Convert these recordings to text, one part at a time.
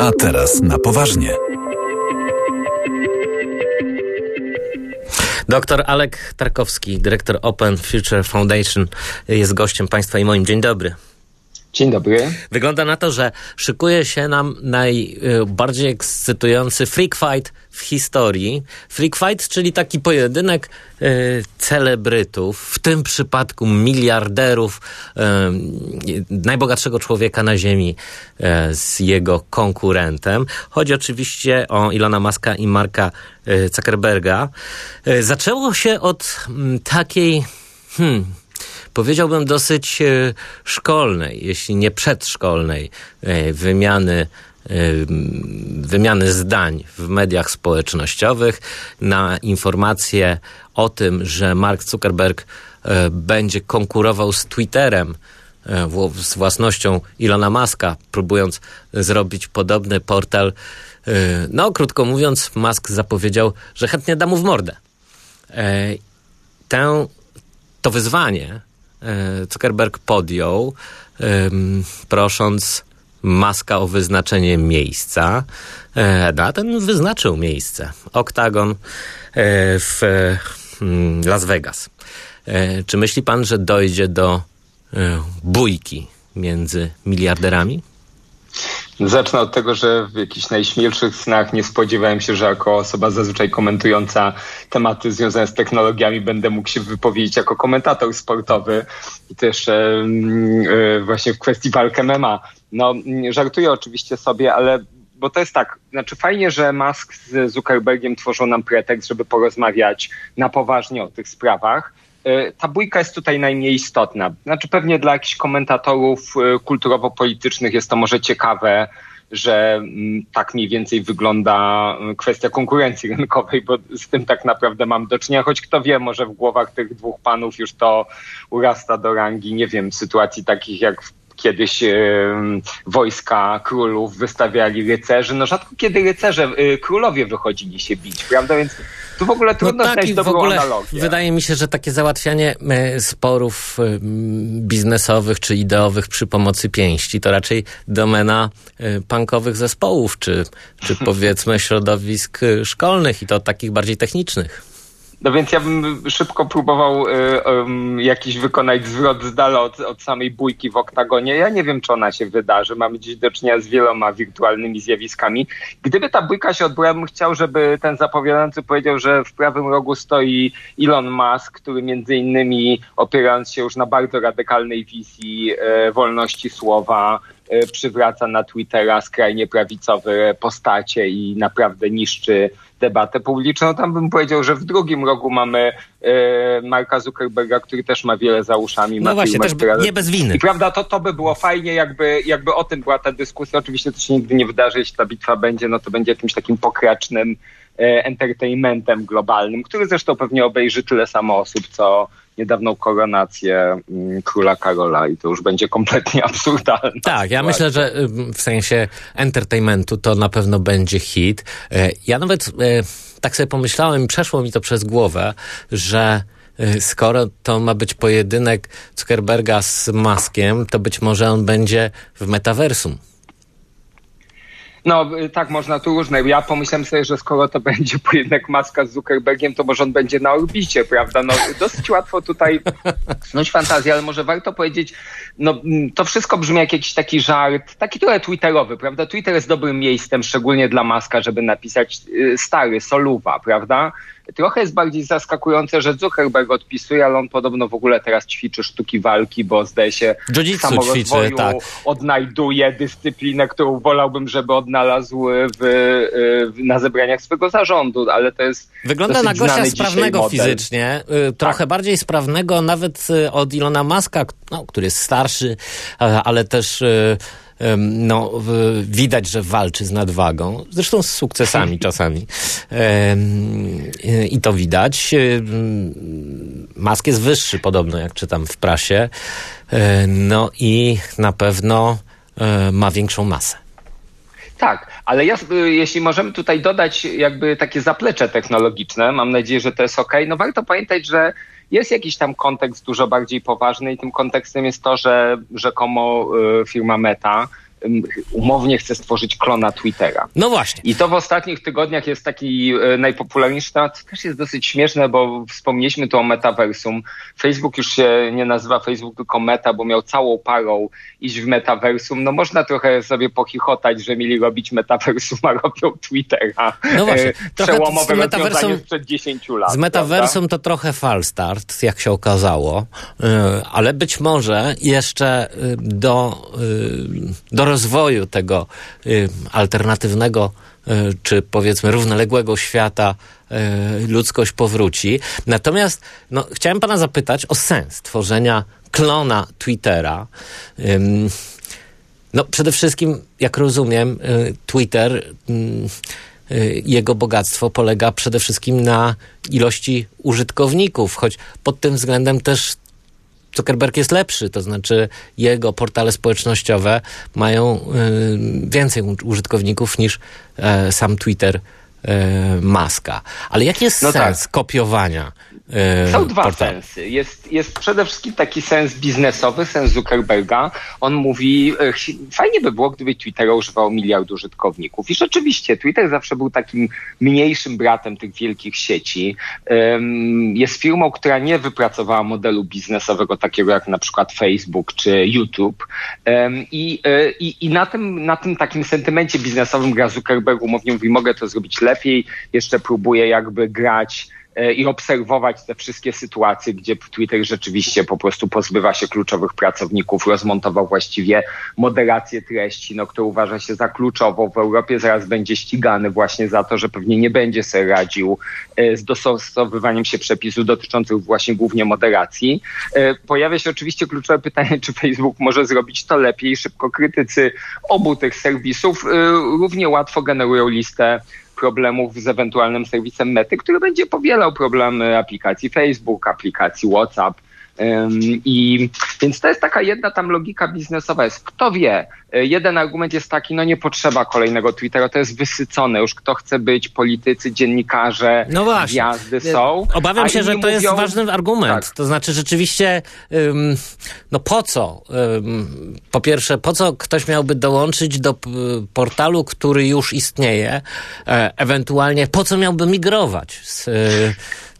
A teraz na poważnie. Doktor Alek Tarkowski, dyrektor Open Future Foundation jest gościem Państwa i moim. Dzień dobry. Dzień dobry. Wygląda na to, że szykuje się nam najbardziej ekscytujący freak fight w historii. Freak fight, czyli taki pojedynek e, celebrytów, w tym przypadku miliarderów, e, najbogatszego człowieka na Ziemi e, z jego konkurentem. Chodzi oczywiście o Ilona Maska i Marka Zuckerberga. Zaczęło się od takiej... Hmm, powiedziałbym dosyć e, szkolnej, jeśli nie przedszkolnej e, wymiany e, wymiany zdań w mediach społecznościowych na informacje o tym, że Mark Zuckerberg będzie konkurował z Twitterem z własnością Ilona Maska, próbując zrobić podobny portal. No, krótko mówiąc, Musk zapowiedział, że chętnie da mu w mordę. Tę, to wyzwanie Zuckerberg podjął, prosząc Maska o wyznaczenie miejsca. E, no, a ten wyznaczył miejsce. Oktagon e, w mm, Las Vegas. Czy myśli pan, że dojdzie do bójki między miliarderami? Zacznę od tego, że w jakichś najśmielszych snach nie spodziewałem się, że jako osoba zazwyczaj komentująca tematy związane z technologiami będę mógł się wypowiedzieć jako komentator sportowy i też e, e, właśnie w kwestii walki MMA. No, żartuję oczywiście sobie, ale bo to jest tak, znaczy fajnie, że Musk z Zuckerbergiem tworzą nam pretekst, żeby porozmawiać na poważnie o tych sprawach ta bójka jest tutaj najmniej istotna. Znaczy pewnie dla jakichś komentatorów e, kulturowo-politycznych jest to może ciekawe, że mm, tak mniej więcej wygląda e, kwestia konkurencji rynkowej, bo z tym tak naprawdę mam do czynienia, choć kto wie, może w głowach tych dwóch panów już to urasta do rangi, nie wiem, sytuacji takich jak kiedyś e, wojska królów wystawiali rycerzy. No rzadko kiedy rycerze, e, królowie wychodzili się bić, prawda? Więc tu w ogóle no trudno no tak, znaleźć dobrą w ogóle analogię. Wydaje mi się, że takie załatwianie e, sporów e, biznesowych czy ideowych przy pomocy pięści to raczej domena e, punkowych zespołów, czy, czy powiedzmy środowisk szkolnych i to takich bardziej technicznych. No więc ja bym szybko próbował y, jakiś wykonać zwrot z dala od, od, samej bójki w oktagonie. Ja nie wiem, czy ona się wydarzy. Mamy dziś do czynienia z wieloma wirtualnymi zjawiskami. Gdyby ta bójka się odbyła, bym chciał, żeby ten zapowiadający powiedział, że w prawym rogu stoi Elon Musk, który między innymi opierając się już na bardzo radykalnej wizji y, wolności słowa, przywraca na Twittera skrajnie prawicowe postacie i naprawdę niszczy debatę publiczną. Tam bym powiedział, że w drugim roku mamy e, Marka Zuckerberga, który też ma wiele za uszami. No właśnie, też nie bez winy. I prawda, to, to by było fajnie, jakby, jakby o tym była ta dyskusja. Oczywiście to się nigdy nie wydarzy, jeśli ta bitwa będzie, no to będzie jakimś takim pokracznym e, entertainmentem globalnym, który zresztą pewnie obejrzy tyle samo osób, co niedawną koronację mm, króla Karola i to już będzie kompletnie absurdalne. Tak, ja myślę, że w sensie entertainmentu to na pewno będzie hit. E, ja nawet e, tak sobie pomyślałem, przeszło mi to przez głowę, że e, skoro to ma być pojedynek Zuckerberga z Maskiem, to być może on będzie w metaversum. No tak, można tu różne. Ja pomyślałem sobie, że skoro to będzie pojedynek Maska z Zuckerbergiem, to może on będzie na orbicie, prawda? No dosyć łatwo tutaj snuć fantazję, ale może warto powiedzieć, no to wszystko brzmi jak jakiś taki żart, taki trochę twitterowy, prawda? Twitter jest dobrym miejscem, szczególnie dla Maska, żeby napisać y, stary, soluwa, prawda? Trochę jest bardziej zaskakujące, że Zuckerberg odpisuje, ale on podobno w ogóle teraz ćwiczy sztuki walki, bo zdaje się w samorozwoju tak. odnajduje dyscyplinę, którą wolałbym, żeby odnalazł w, w, na zebraniach swego zarządu, ale to jest Wygląda na gościa sprawnego fizycznie, y, trochę tak. bardziej sprawnego nawet y, od Ilona Maska, no, który jest starszy, ale też y, no, widać, że walczy z nadwagą, zresztą z sukcesami czasami. I to widać. Mask jest wyższy podobno, jak czytam w prasie. No i na pewno ma większą masę. Tak, ale ja, jeśli możemy tutaj dodać jakby takie zaplecze technologiczne, mam nadzieję, że to jest ok, no warto pamiętać, że jest jakiś tam kontekst dużo bardziej poważny i tym kontekstem jest to, że rzekomo y, firma Meta umownie chce stworzyć klona Twittera. No właśnie. I to w ostatnich tygodniach jest taki e, najpopularniejszy temat. Też jest dosyć śmieszne, bo wspomnieliśmy tu o metaversum. Facebook już się nie nazywa Facebook, tylko Meta, bo miał całą parą iść w metaversum. No można trochę sobie pochichotać, że mieli robić metaversum, a robią Twittera. No właśnie. Trochę Przełomowe rozwiązanie sprzed 10 lat. Z metaversum to trochę falstart, jak się okazało, e, ale być może jeszcze do, do rozwoju tego alternatywnego czy powiedzmy równoległego świata ludzkość powróci. Natomiast no, chciałem pana zapytać o sens tworzenia klona Twittera. No przede wszystkim, jak rozumiem, Twitter jego bogactwo polega przede wszystkim na ilości użytkowników, choć pod tym względem też Zuckerberg jest lepszy, to znaczy jego portale społecznościowe mają y, więcej użytkowników niż y, sam Twitter y, Maska. Ale jaki jest no sens tak. kopiowania E, Są dwa portal. sensy. Jest, jest przede wszystkim taki sens biznesowy, sens Zuckerberga. On mówi, e, fajnie by było, gdyby Twitter używał miliardu użytkowników. I rzeczywiście, Twitter zawsze był takim mniejszym bratem tych wielkich sieci. Jest firmą, która nie wypracowała modelu biznesowego takiego jak na przykład Facebook czy YouTube. I, e, i, i na, tym, na tym takim sentymencie biznesowym gra Zuckerberg, umownie mówi, mogę to zrobić lepiej, jeszcze próbuję jakby grać E, i obserwować te wszystkie sytuacje, gdzie Twitter rzeczywiście po prostu pozbywa się kluczowych pracowników, rozmontował właściwie moderację treści, no, która uważa się za kluczową. W Europie zaraz będzie ścigany właśnie za to, że pewnie nie będzie sobie radził e, z dostosowywaniem się przepisów dotyczących właśnie głównie moderacji. E, pojawia się oczywiście kluczowe pytanie, czy Facebook może zrobić to lepiej. Szybko krytycy obu tych serwisów równie łatwo generują listę problemów z ewentualnym serwisem Mety, który będzie powielał problemy aplikacji Facebook, aplikacji WhatsApp, i więc to jest taka jedna tam logika biznesowa jest. Kto wie, e, jeden argument jest taki, no nie potrzeba kolejnego Twittera, to jest wysycone. Już kto chce być, politycy, dziennikarze, no właśnie. gwiazdy są. Obawiam się, że to mówią... jest ważny argument. Tak. To znaczy rzeczywiście, um, no po co? Um, po pierwsze, po co ktoś miałby dołączyć do portalu, który już istnieje? E, ewentualnie, po co miałby migrować z,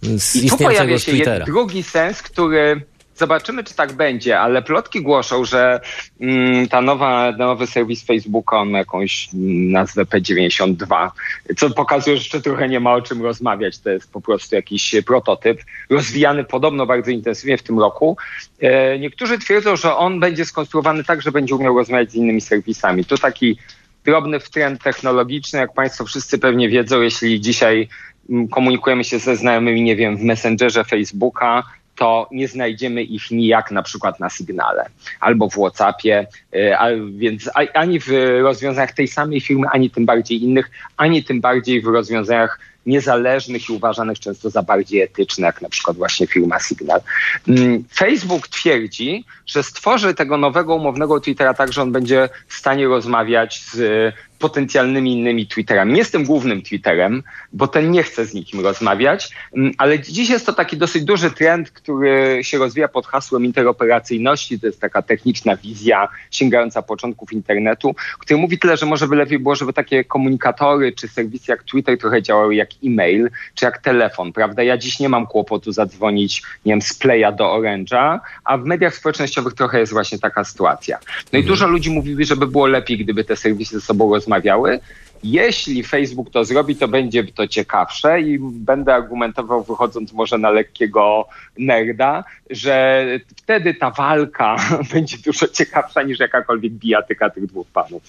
z I tu pojawia się drugi sens, który Zobaczymy, czy tak będzie, ale plotki głoszą, że mm, ta nowa, nowy serwis Facebooka, ma jakąś nazwę P92, co pokazuje, że jeszcze trochę nie ma o czym rozmawiać. To jest po prostu jakiś prototyp, rozwijany podobno bardzo intensywnie w tym roku. E, niektórzy twierdzą, że on będzie skonstruowany tak, że będzie umiał rozmawiać z innymi serwisami. Tu taki drobny trend technologiczny, jak Państwo wszyscy pewnie wiedzą, jeśli dzisiaj mm, komunikujemy się ze znajomymi, nie wiem, w Messengerze Facebooka, to nie znajdziemy ich nijak na przykład na Signale albo w Whatsappie, y, więc ani w rozwiązaniach tej samej firmy, ani tym bardziej innych, ani tym bardziej w rozwiązaniach niezależnych i uważanych często za bardziej etyczne, jak na przykład właśnie firma Signal. Mm, Facebook twierdzi, że stworzy tego nowego umownego Twittera tak, że on będzie w stanie rozmawiać z potencjalnymi innymi Twitterami. Nie jestem głównym Twitterem, bo ten nie chce z nikim rozmawiać, mm, ale dziś jest to taki dosyć duży trend, który się rozwija pod hasłem interoperacyjności. To jest taka techniczna wizja sięgająca początków internetu, który mówi tyle, że może by lepiej było, żeby takie komunikatory czy serwisy jak Twitter trochę działały jak e-mail, czy jak telefon, prawda? Ja dziś nie mam kłopotu zadzwonić, nie wiem, z Playa do Orange'a, a w mediach społecznościowych trochę jest właśnie taka sytuacja. No i mhm. dużo ludzi mówi, żeby było lepiej, gdyby te serwisy ze sobą rozmawiały rozmawiały. Jeśli Facebook to zrobi, to będzie to ciekawsze i będę argumentował, wychodząc może na lekkiego nerda, że wtedy ta walka będzie dużo ciekawsza niż jakakolwiek bijatyka tych dwóch panów.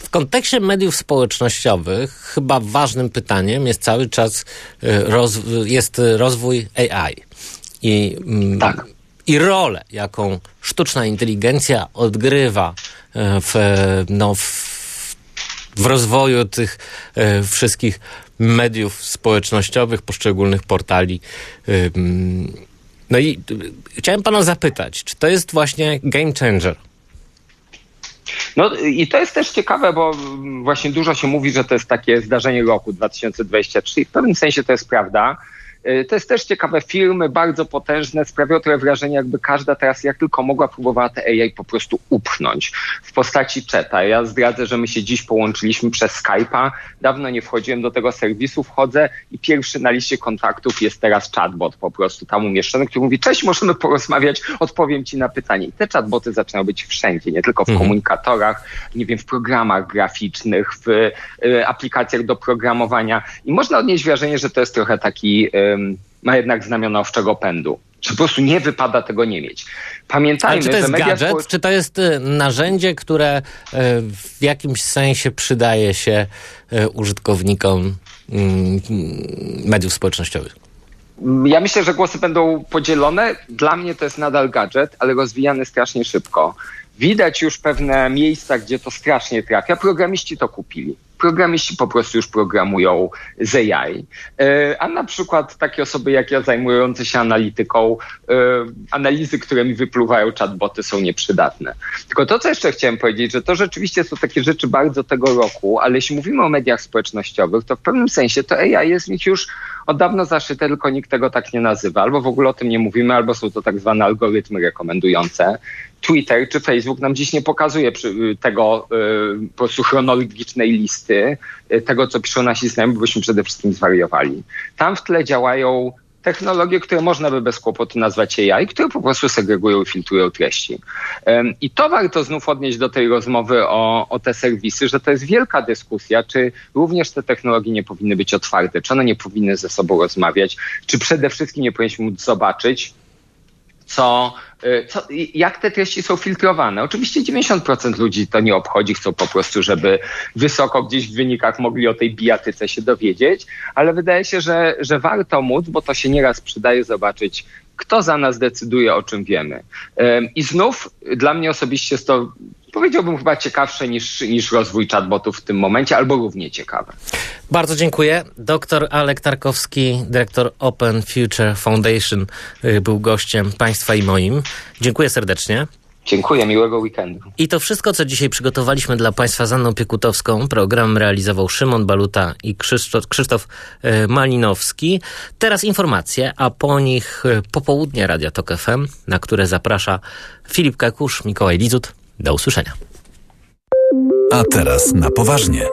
W kontekście mediów społecznościowych chyba ważnym pytaniem jest cały czas y, roz, jest rozwój AI. I, mm, tak. I rolę, jaką sztuczna inteligencja odgrywa y, w, no, w w rozwoju tych e, wszystkich mediów społecznościowych, poszczególnych portali. No i chciałem pana zapytać, czy to jest właśnie game changer? No i to jest też ciekawe, bo właśnie dużo się mówi, że to jest takie zdarzenie roku 2023 i w pewnym sensie to jest prawda. E, to jest też ciekawe. Firmy bardzo potężne sprawiają trochę wrażenie, jakby każda teraz jak tylko mogła próbowała te AI po prostu upchnąć w postaci czeta. Ja zdradzę, że my się dziś połączyliśmy przez Skype'a. Dawno nie wchodziłem do tego serwisu, wchodzę i pierwszy na liście kontaktów jest teraz chatbot po prostu tam umieszczony, który mówi, cześć, możemy porozmawiać, odpowiem ci na pytanie. I te chatboty zaczynają być wszędzie, nie tylko w mhm. komunikatorach, nie wiem, w programach graficznych, w y, aplikacjach do programowania. I można odnieść wrażenie, że to jest trochę taki, y, ma jednak znamiona owczego pędu że po prostu nie wypada tego nie mieć. Pamiętajmy, Ale czy to jest że gadżet, czy to jest y, narzędzie, które y, w jakimś sensie przydaje się y, użytkownikom mm, mediów społecznościowych? Ja myślę, że głosy będą podzielone. Dla mnie to jest nadal gadżet, ale rozwijany strasznie szybko. Widać już pewne miejsca, gdzie to strasznie trafia. Programiści to kupili programiści po prostu już programują z AI. E, a na przykład takie osoby jak ja zajmujące się analityką, e, analizy, które mi wypluwają chatboty są nieprzydatne. Tylko to, co jeszcze chciałem powiedzieć, że to rzeczywiście są takie rzeczy bardzo tego roku, ale jeśli mówimy o mediach społecznościowych, to w pewnym sensie to AI jest w nich już od dawna zaszyte, tylko nikt tego tak nie nazywa. Albo w ogóle o tym nie mówimy, albo są to tak zwane algorytmy rekomendujące. Twitter czy Facebook nam dziś nie pokazuje tego y, po prostu chronologicznej listy, y, tego co piszą nasi znajomi, byśmy przede wszystkim zwariowali. Tam w tle działają technologie, które można by bez kłopotu nazwać AI, które po prostu segregują i filtrują treści. I to warto znów odnieść do tej rozmowy o, o te serwisy, że to jest wielka dyskusja, czy również te technologie nie powinny być otwarte, czy one nie powinny ze sobą rozmawiać, czy przede wszystkim nie powinniśmy móc zobaczyć, co, y, co, jak te treści są filtrowane. Oczywiście 90% ludzi to nie obchodzi, chcą po prostu, żeby wysoko gdzieś w wynikach mogli o tej bijatyce się dowiedzieć, ale wydaje się, że, że warto móc, bo to się nieraz przydaje zobaczyć, kto za nas decyduje, o czym wiemy. I znów dla mnie osobiście jest to powiedziałbym chyba ciekawsze niż, niż rozwój chatbotów w tym momencie, albo równie ciekawe. Bardzo dziękuję. Doktor Alek Tarkowski, dyrektor Open Future Foundation, y, był gościem Państwa i moim. Dziękuję serdecznie. Dziękuję, miłego weekendu. I to wszystko, co dzisiaj przygotowaliśmy dla Państwa z Anną Piekutowską. Program realizował Szymon Baluta i Krzysztof, Krzysztof y, Malinowski. Teraz informacje, a po nich y, popołudnie Radia Tok FM, na które zaprasza Filip Kakusz, Mikołaj Lizut. Do usłyszenia. A teraz na poważnie.